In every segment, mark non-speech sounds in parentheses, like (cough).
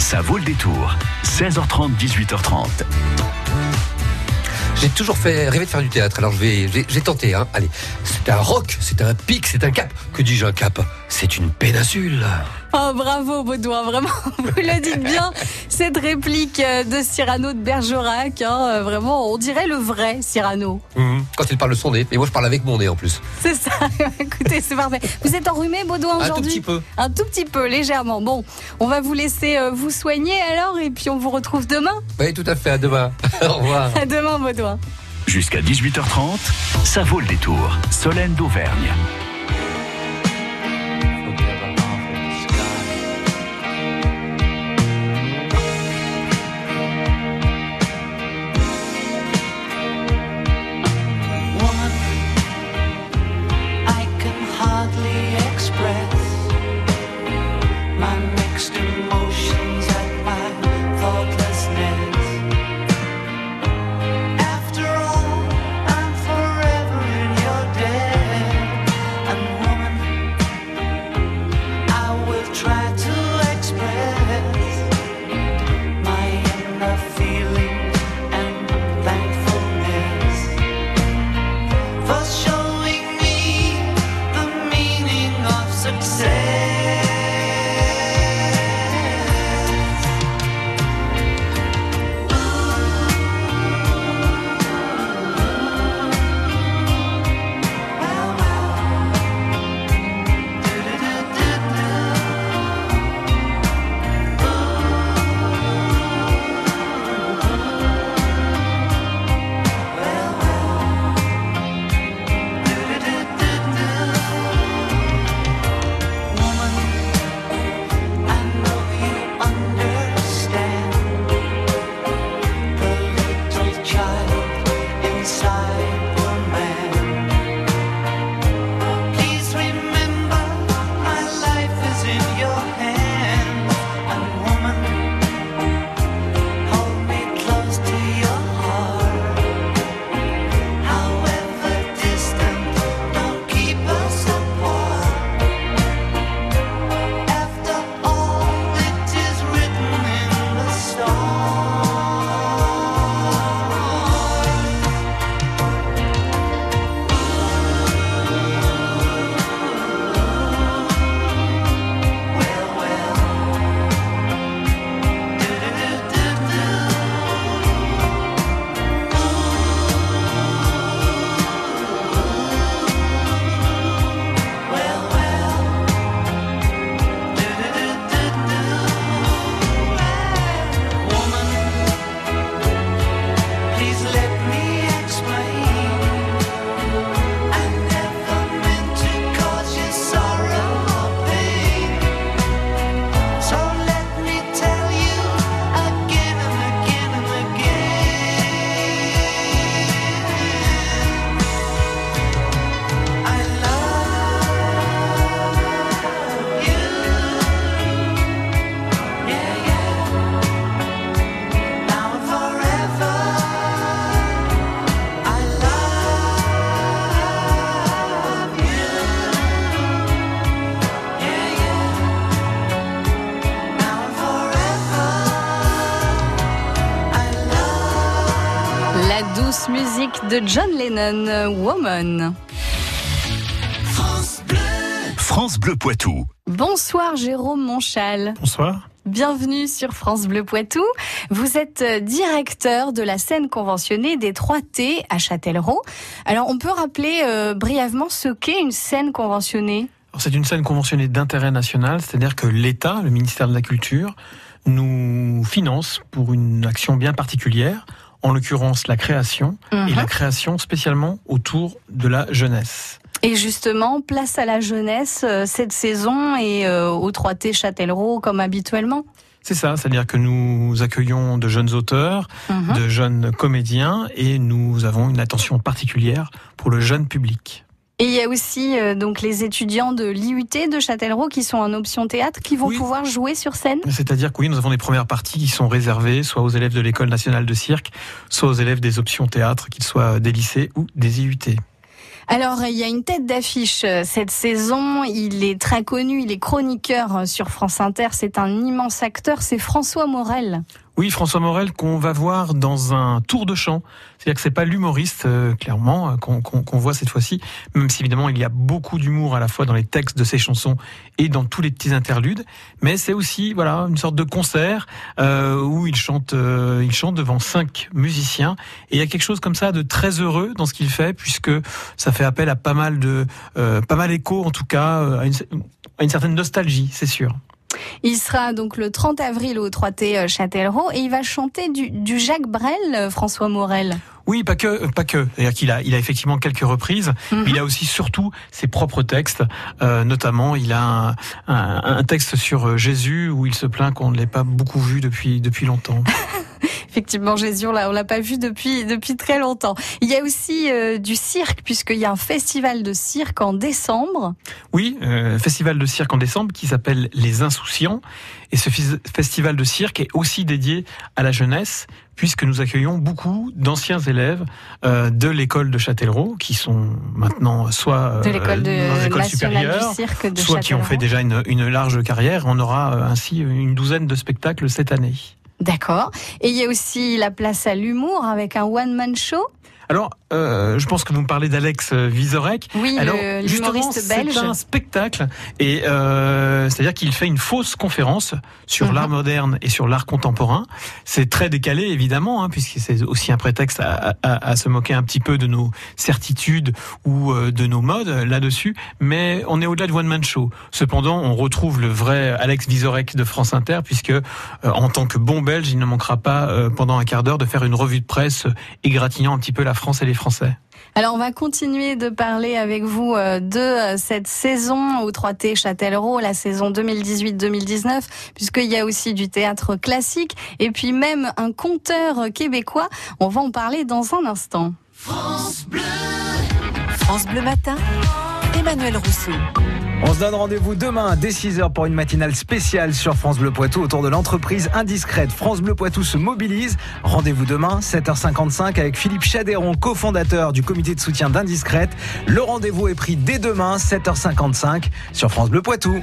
Ça vaut le détour. 16h30, 18h30. J'ai toujours fait rêver de faire du théâtre, alors je vais, j'ai tenté. Hein. Allez, c'est un roc, c'est un pic, c'est un cap. Que dis-je un cap? C'est une péninsule. Oh bravo Baudouin, vraiment, (laughs) vous le dites bien, cette réplique euh, de Cyrano de Bergerac, hein, euh, vraiment, on dirait le vrai Cyrano. Mhm. Quand il parle de son nez, et moi je parle avec mon nez en plus. C'est ça, (laughs) écoutez, c'est parfait. Vous êtes enrhumé Baudouin Un tout aujourd'hui petit peu. Un tout petit peu, légèrement. Bon, on va vous laisser euh, vous soigner alors, et puis on vous retrouve demain. Oui, tout à fait, à demain. (laughs) Au revoir. À demain Baudouin. Jusqu'à 18h30, ça vaut le détour. Solène d'Auvergne. La douce musique de John Lennon, Woman. France Bleu. France Bleu Poitou. Bonsoir Jérôme Monchal. Bonsoir. Bienvenue sur France Bleu Poitou. Vous êtes euh, directeur de la scène conventionnée des 3T à Châtellerault. Alors, on peut rappeler euh, brièvement ce qu'est une scène conventionnée? C'est une scène conventionnée d'intérêt national, c'est-à-dire que l'État, le ministère de la Culture, nous finance pour une action bien particulière, en l'occurrence la création, et Mhm. la création spécialement autour de la jeunesse. Et justement, place à la jeunesse euh, cette saison et euh, au 3T Châtellerault comme habituellement C'est ça, c'est-à-dire que nous accueillons de jeunes auteurs, Mhm. de jeunes comédiens, et nous avons une attention particulière pour le jeune public. Et il y a aussi euh, donc les étudiants de l'IUT de Châtellerault qui sont en option théâtre qui vont Oui. pouvoir jouer sur scène. C'est-à-dire que oui, nous avons des premières parties qui sont réservées soit aux élèves de l'École nationale de cirque, soit aux élèves des options théâtre, qu'ils soient des lycées ou des IUT. Alors, il y a une tête d'affiche euh, cette saison. Il est très connu, il est chroniqueur euh, sur France Inter. C'est un immense acteur, c'est François Morel. Oui, François Morel qu'on va voir dans un tour de chant. C'est-à-dire que c'est pas l'humoriste, euh, clairement, euh, qu'on voit cette fois-ci, même si évidemment il y a beaucoup d'humour à la fois dans les textes de ses chansons et dans tous les petits interludes. Mais c'est aussi voilà une sorte de concert euh, où il chante, euh, il chante devant cinq musiciens. Et il y a quelque chose comme ça de très heureux dans ce qu'il fait, puisque ça fait appel à pas mal de, euh, pas mal écho en tout cas, euh, à une certaine nostalgie, c'est sûr. Il sera donc le 30 avril au 3T euh, Châtellerault et il va chanter du, du Jacques Brel, euh, François Morel. Oui, pas que, euh, pas que. C'est-à-dire qu'il a, il a effectivement quelques reprises, Mhm. mais il a aussi surtout ses propres textes. Euh, notamment, il a un, un- un texte sur Jésus où il se plaint qu'on ne l'ait pas beaucoup vu depuis depuis longtemps. (laughs) (laughs) Effectivement, Jésus, on l'a, pas vu depuis, depuis très longtemps. Il y a aussi euh, du cirque, puisqu'il y a un festival de cirque en décembre. Oui, euh, festival de cirque en décembre qui s'appelle Les Insouciants. Et ce festival de cirque est aussi dédié à la jeunesse, puisque nous accueillons beaucoup d'anciens élèves euh, de l'école de Châtellerault, qui sont maintenant soit euh, De l'école de dans l'école nationale supérieure, du cirque de soit qui ont fait déjà une, une large carrière. On aura euh, ainsi une douzaine de spectacles cette année. D'accord. Et il y a aussi la place à l'humour avec un one-man show. Euh, je pense que vous me parlez d'Alex Vizorek. Oui, Alors, le- justement, c'est un spectacle, et euh, c'est-à-dire qu'il fait une fausse conférence sur Mhm. l'art moderne et sur l'art contemporain. C'est très décalé, évidemment, hein, puisque c'est aussi un prétexte à, à- à se moquer un petit peu de nos certitudes ou euh, de nos modes là-dessus. Mais on est au-delà de one man show. Cependant, on retrouve le vrai Alex Vizorek de France Inter, puisque euh, en tant que bon Belge, il ne manquera pas euh, pendant un quart d'heure de faire une revue de presse euh, égratignant un petit peu la France et les Français. Alors on va continuer de parler avec vous euh, de euh, cette saison au 3T Châtellerault, la saison 2018-2019, puisqu'il y a aussi du théâtre classique et puis même un conteur québécois. On va en parler dans un instant. France Bleu Matin, Emmanuel Rousseau. On se donne rendez-vous demain dès 6h pour une matinale spéciale sur France Bleu Poitou autour de l'entreprise indiscrète. France Bleu Poitou se mobilise. Rendez-vous demain 7h55 avec Philippe Chadéron, cofondateur du comité de soutien d'Indiscrète. Le rendez-vous est pris dès demain 7h55 sur France Bleu Poitou.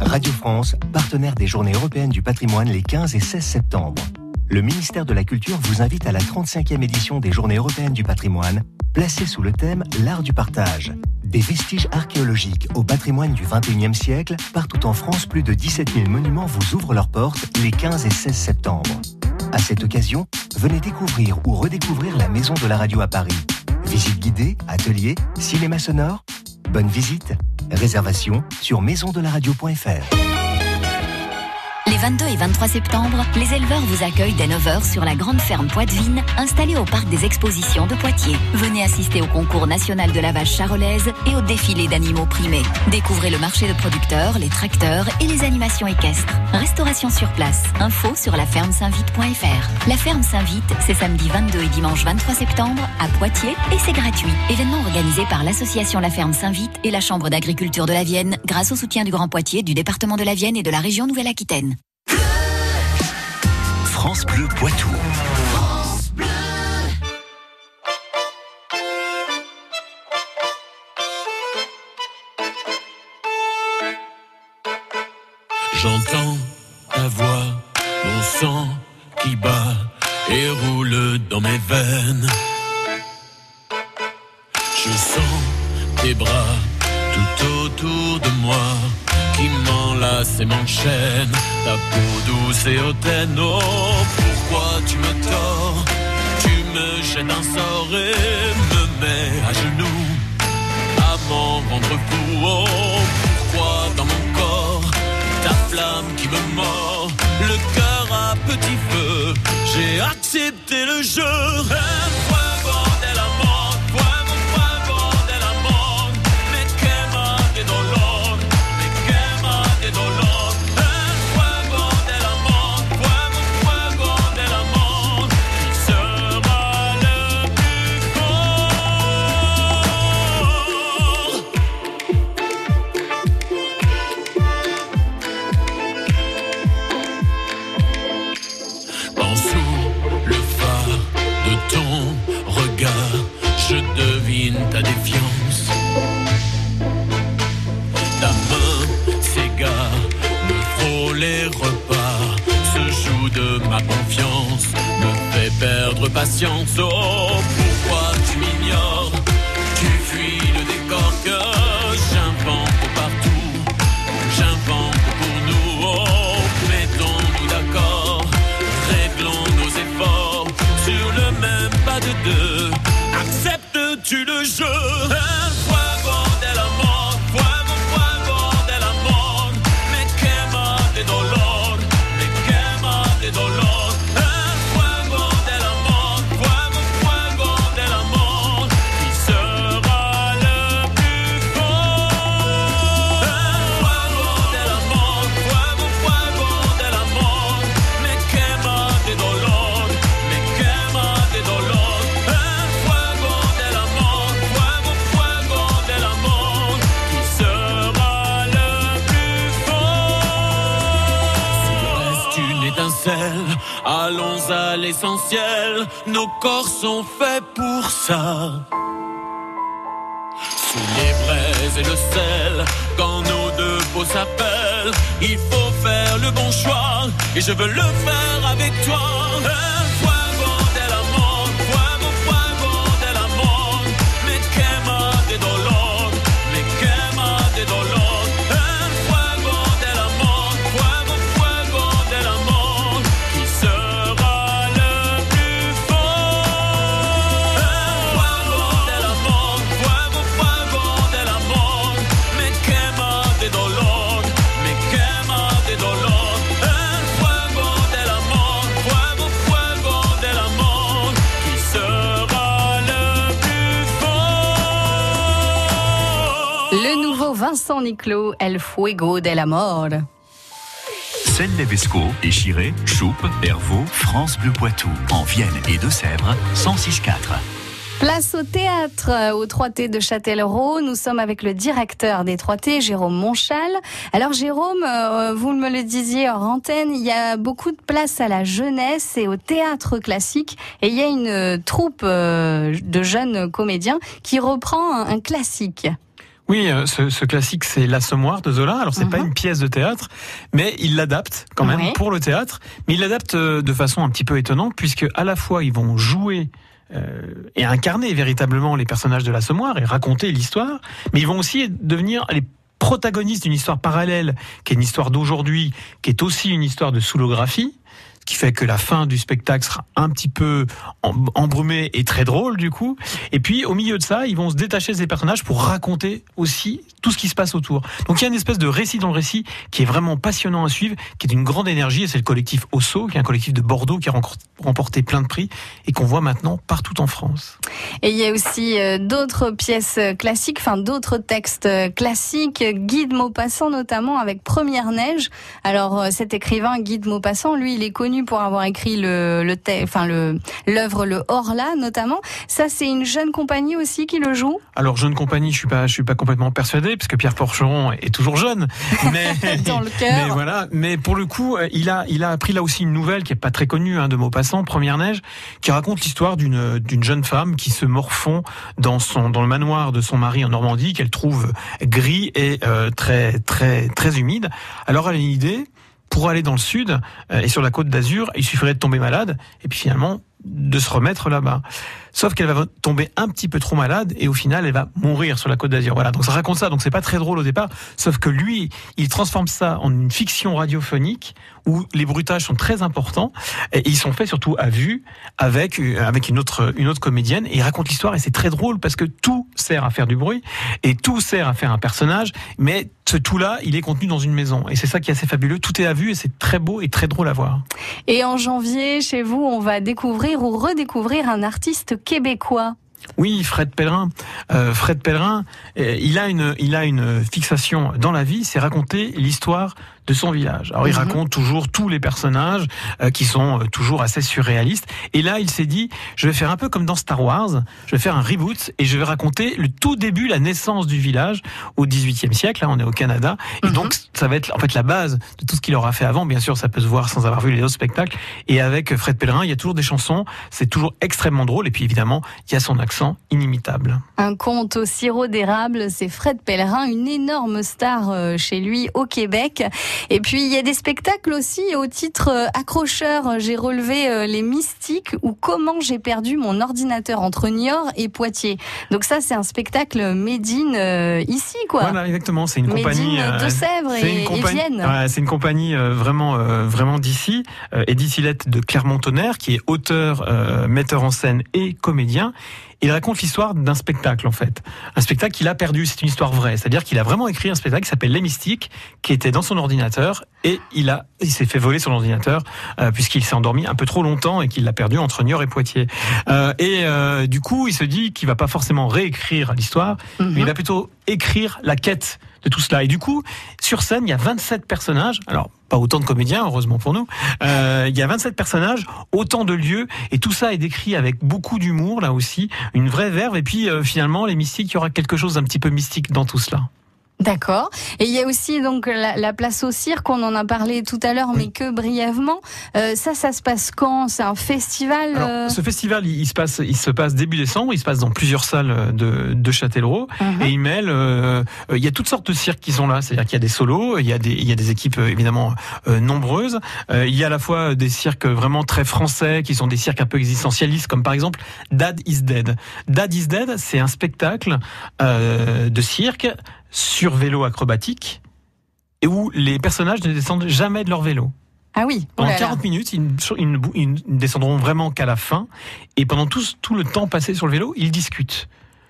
Radio France, partenaire des Journées européennes du patrimoine les 15 et 16 septembre. Le ministère de la Culture vous invite à la 35e édition des Journées européennes du patrimoine, placée sous le thème L'art du partage. Des vestiges archéologiques au patrimoine du 21e siècle, partout en France, plus de 17 000 monuments vous ouvrent leurs portes les 15 et 16 septembre. À cette occasion, venez découvrir ou redécouvrir la Maison de la Radio à Paris. Visite guidée, atelier, cinéma sonore. Bonne visite. Réservation sur maisondelaradio.fr. Les 22 et 23 septembre, les éleveurs vous accueillent dès 9h sur la grande ferme Poitvine, installée au parc des expositions de Poitiers. Venez assister au concours national de la vache charolaise et au défilé d'animaux primés. Découvrez le marché de producteurs, les tracteurs et les animations équestres. Restauration sur place. Info sur laferme-saint-vite.fr. La ferme Saint-Vite, c'est samedi 22 et dimanche 23 septembre à Poitiers et c'est gratuit. Événement organisé par l'association La Ferme Saint-Vite et la Chambre d'agriculture de la Vienne grâce au soutien du Grand Poitiers, du département de la Vienne et de la région Nouvelle-Aquitaine. France Bleu Poitou. J'entends ta voix, mon sang qui bat et roule dans mes veines. Je sens tes bras tout autour de moi qui m'enlacent et m'enchaînent. Ta peau douce et hautaine, oh, pourquoi tu me tords? Tu me jettes un sort et me mets à genoux à m'en rendre fou. Oh, pourquoi dans mon corps ta flamme qui me mord, le cœur à petit feu, j'ai accepté le jeu. Perdre patience. Oh, Nos corps sont faits pour ça. Sous les braises et le sel, quand nos deux peaux s'appellent, il faut faire le bon choix, et je veux le faire avec toi. Niclot, El Fuego de la Mort. Celle Levesco, Échiré, Choupe, Hervaux, France Bleu Poitou. En Vienne et Deux-Sèvres, 106.4. Place au théâtre, au 3T de Châtellerault. Nous sommes avec le directeur des 3T, Jérôme Monchal. Alors Jérôme, euh, vous me le disiez hors antenne, il y a beaucoup de place à la jeunesse et au théâtre classique. Et il y a une troupe euh, de jeunes comédiens qui reprend un, un classique. Oui, euh, ce, ce classique, c'est L'Assommoir de Zola. Alors, c'est pas Mhm. une pièce de théâtre, mais il l'adapte quand même pour le théâtre. Mais il l'adapte euh, de façon un petit peu étonnante, puisque à la fois, ils vont jouer euh, et incarner véritablement les personnages de l'Assommoir et raconter l'histoire, mais ils vont aussi devenir les protagonistes d'une histoire parallèle, qui est une histoire d'aujourd'hui, qui est aussi une histoire de soulographie qui fait que la fin du spectacle sera un petit peu em- embrumée et très drôle du coup. Et puis au milieu de ça, ils vont se détacher de ces personnages pour raconter aussi tout ce qui se passe autour. Donc il y a une espèce de récit dans le récit qui est vraiment passionnant à suivre, qui est d'une grande énergie. Et c'est le collectif Osso, qui est un collectif de Bordeaux qui a remporté plein de prix et qu'on voit maintenant partout en France. Et il y a aussi euh, d'autres pièces classiques, enfin d'autres textes classiques, Guy de Maupassant notamment avec Première Neige. Alors euh, cet écrivain Guy de Maupassant, lui, il est connu pour avoir écrit le, le, enfin le l'œuvre Le Horla notamment. Ça, c'est une jeune compagnie aussi qui le joue? Alors jeune compagnie, je suis pas, je suis pas complètement persuadé parce que Pierre Porcheron est toujours jeune, (laughs) mais Dans le cœur. Mais voilà, mais pour le coup, euh, il a, il a appris là aussi une nouvelle qui est pas très connue hein, de Maupassant, Première neige, qui raconte l'histoire d'une d'une jeune femme qui se morfond dans son dans le manoir de son mari en Normandie qu'elle trouve gris et euh, très très très humide. Alors elle a une idée. Pour aller dans le sud euh, et sur la côte d'Azur, il suffirait de tomber malade et puis finalement de se remettre là-bas. Sauf qu'elle va tomber un petit peu trop malade et au final elle va mourir sur la côte d'Azur. Voilà, donc ça raconte ça, donc c'est pas très drôle au départ. Sauf que lui, il transforme ça en une fiction radiophonique où les bruitages sont très importants et ils sont faits surtout à vue avec euh, avec une autre une autre comédienne et il raconte l'histoire et c'est très drôle parce que tout sert à faire du bruit et tout sert à faire un personnage, mais ce tout-là, il est contenu dans une maison et c'est ça qui est assez fabuleux. Tout est à vue et c'est très beau et très drôle à voir. Et en janvier, chez vous, on va découvrir ou redécouvrir un artiste québécois. Oui, Fred Pellerin. Euh, Fred Pellerin, euh, il a une, il a une fixation dans la vie, c'est raconter l'histoire de son village. Alors il Mhm. raconte toujours tous les personnages euh, qui sont euh, toujours assez surréalistes. Et là, il s'est dit, je vais faire un peu comme dans Star Wars, je vais faire un reboot et je vais raconter le tout début, la naissance du village au XVIIIe siècle. Là, on est au Canada, et Mhm. donc ça va être en fait la base de tout ce qu'il aura fait avant. Bien sûr, ça peut se voir sans avoir vu les autres spectacles. Et avec Fred Pellerin, il y a toujours des chansons, c'est toujours extrêmement drôle. Et puis évidemment, il y a son accent inimitable. Un conte au sirop d'érable, c'est Fred Pellerin, une énorme star euh, chez lui au Québec. Et puis il y a des spectacles aussi au titre euh, accrocheur. J'ai relevé euh, les mystiques ou comment j'ai perdu mon ordinateur entre Niort et Poitiers. Donc ça c'est un spectacle made in euh, ici quoi. Voilà, exactement. C'est une compagnie. de Sèvres et- Vienne. ouais, c'est une compagnie euh, vraiment, vraiment d'ici. Edith Hillette de Clermont-Tonnerre, qui est auteur, metteur en scène et comédien. Il raconte l'histoire d'un spectacle en fait, un spectacle qu'il a perdu. C'est une histoire vraie, c'est-à-dire qu'il a vraiment écrit un spectacle qui s'appelle Les Mystiques, qui était dans son ordinateur et il a, il s'est fait voler son ordinateur euh, puisqu'il s'est endormi un peu trop longtemps et qu'il l'a perdu entre Niort et Poitiers. Euh, et euh, du coup, il se dit qu'il va pas forcément réécrire l'histoire, Mhm. mais il va plutôt écrire la quête de tout cela. Et du coup, sur scène, il y a 27 personnages. Alors, pas autant de comédiens, heureusement pour nous. Euh, il y a 27 personnages, autant de lieux, et tout ça est décrit avec beaucoup d'humour, là aussi, une vraie verve. Et puis, euh, finalement, les mystiques, il y aura quelque chose d'un petit peu mystique dans tout cela. D'accord. Et il y a aussi donc la, la place au cirque, on en a parlé tout à l'heure, mais que brièvement. Euh, ça, ça se passe quand? C'est un festival Alors, euh, ce festival, il, il se passe, il se passe début décembre. Il se passe dans plusieurs salles de, de Châtellerault Mhm. et il mêle. euh, euh, il y a toutes sortes de cirques qui sont là. C'est-à-dire qu'il y a des solos, il y a des, il y a des équipes euh, évidemment euh, nombreuses. Euh, il y a à la fois des cirques vraiment très français, qui sont des cirques un peu existentialistes, comme par exemple Dad is Dead. Dad is Dead, c'est un spectacle euh, de cirque sur vélo acrobatique et où les personnages ne descendent jamais de leur vélo. Ah oui. oh Pendant là là. 40 minutes, ils, ne- descendront vraiment qu'à la fin. Et pendant tout, tout le temps passé sur le vélo, ils discutent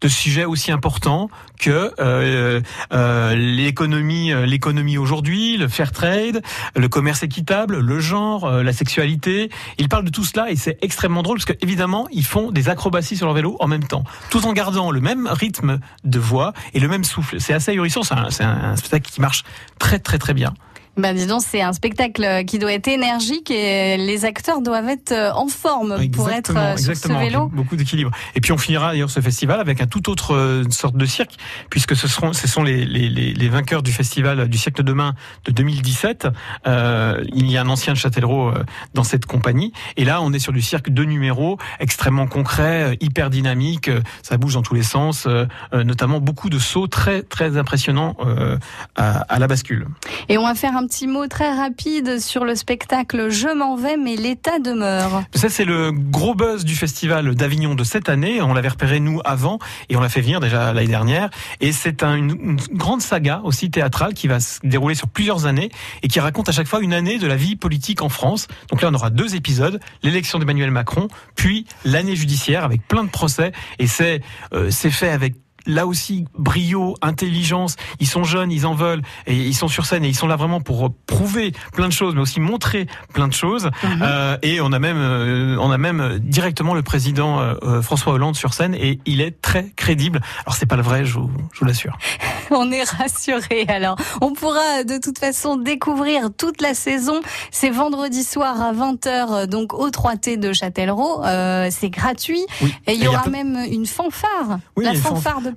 de sujets aussi importants que euh, euh, l'économie, euh, l'économie aujourd'hui, le fair trade, le commerce équitable, le genre, euh, la sexualité. Ils parlent de tout cela et c'est extrêmement drôle parce que évidemment ils font des acrobaties sur leur vélo en même temps, tout en gardant le même rythme de voix et le même souffle. C'est assez ahurissant. C'est un, c'est un spectacle qui marche très très très bien. Ben dis donc, c'est un spectacle qui doit être énergique et les acteurs doivent être euh, en forme pour être euh, sur ce exactement, vélo. avec beaucoup d'équilibre. Et puis on finira d'ailleurs ce festival avec un tout autre euh, sorte de cirque, puisque ce seront, ce sont les, les, les, vainqueurs du festival du siècle de demain de 2017. Euh, il y a un ancien de Châtellerault euh, dans cette compagnie, et là on est sur du cirque de numéros, extrêmement concret, euh, hyper dynamique, euh, ça bouge dans tous les sens, euh, euh, notamment beaucoup de sauts très très impressionnants euh, à, à la bascule. Et on va faire un petit mot très rapide sur le spectacle Je m'en vais, mais l'État demeure. Ça, c'est le gros buzz du festival d'Avignon de cette année. On l'avait repéré, nous, avant, et on l'a fait venir déjà l'année dernière. Et c'est un- une, grande saga aussi théâtrale qui va se dérouler sur plusieurs années et qui raconte à chaque fois une année de la vie politique en France. Donc là, on aura deux épisodes, l'élection d'Emmanuel Macron, puis l'année judiciaire avec plein de procès. Et c'est euh, c'est fait avec là aussi brio, intelligence. Ils sont jeunes, ils en veulent et ils sont sur scène et ils sont là vraiment pour prouver plein de choses, mais aussi montrer plein de choses. Euh, et on a même, euh, on a même directement le président euh, François Hollande sur scène et il est très crédible. Alors c'est pas le vrai, je vous, l'assure. (laughs) On est rassuré. Alors, on pourra de toute façon découvrir toute la saison. C'est vendredi soir à 20h, donc au 3T de Châtellerault. C'est gratuit. Oui. Et il y aura même une fanfare. Oui, la il y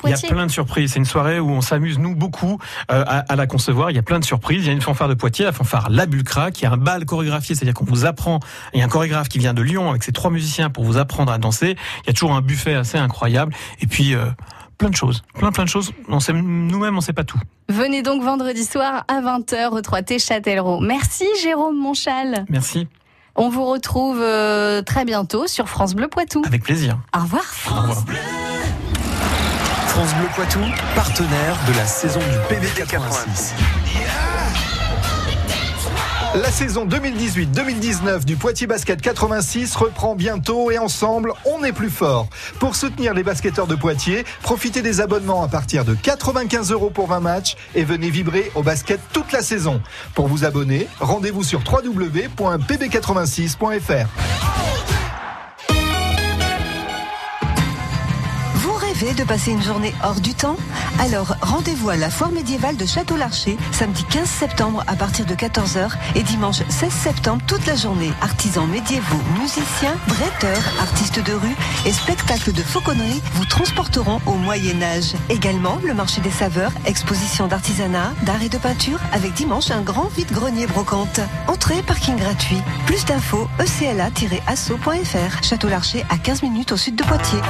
Il y a plein de surprises. C'est une soirée où on s'amuse nous beaucoup euh, à, à la concevoir. Il y a plein de surprises. Il y a une fanfare de Poitiers, la fanfare La Bulcra, qui a un bal chorégraphié, c'est-à-dire qu'on vous apprend. Il y a un chorégraphe qui vient de Lyon avec ses trois musiciens pour vous apprendre à danser. Il y a toujours un buffet assez incroyable. Et puis euh, plein de choses, plein plein de choses. On sait nous-mêmes, on sait pas tout. Venez donc vendredi soir à 20h au 3T Châtellerault. Merci Jérôme Monchal. Merci, On vous retrouve euh, très bientôt sur France Bleu Poitou. avec plaisir. Au revoir. Au revoir. France Bleu Poitou, partenaire de la saison du PB86. La saison 2018-2019 du Poitiers Basket 86 reprend bientôt et ensemble, on est plus fort. Pour soutenir les basketteurs de Poitiers, profitez des abonnements à partir de 95 euros pour 20 matchs et venez vibrer au basket toute la saison. Pour vous abonner, rendez-vous sur www.pb86.fr. rêvez de passer une journée hors du temps Alors rendez-vous à la foire médiévale de Château-Larcher, samedi 15 septembre à partir de 14h et dimanche 16 septembre toute la journée. Artisans médiévaux, musiciens, bretteurs, artistes de rue et spectacles de fauconnerie vous transporteront au Moyen-Âge. Également le marché des saveurs, exposition d'artisanat, d'art et de peinture avec dimanche un grand vide-grenier brocante. Entrée, parking gratuit. Plus d'infos, ecla-asso.fr. Château-Larcher à 15 minutes au sud de Poitiers.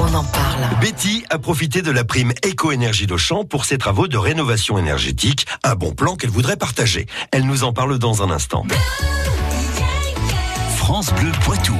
On en parle. Betty a profité de la prime Éco-énergie d'Auchan pour ses travaux de rénovation énergétique, un bon plan qu'elle voudrait partager. Elle nous en parle dans un instant. France Bleu Poitou.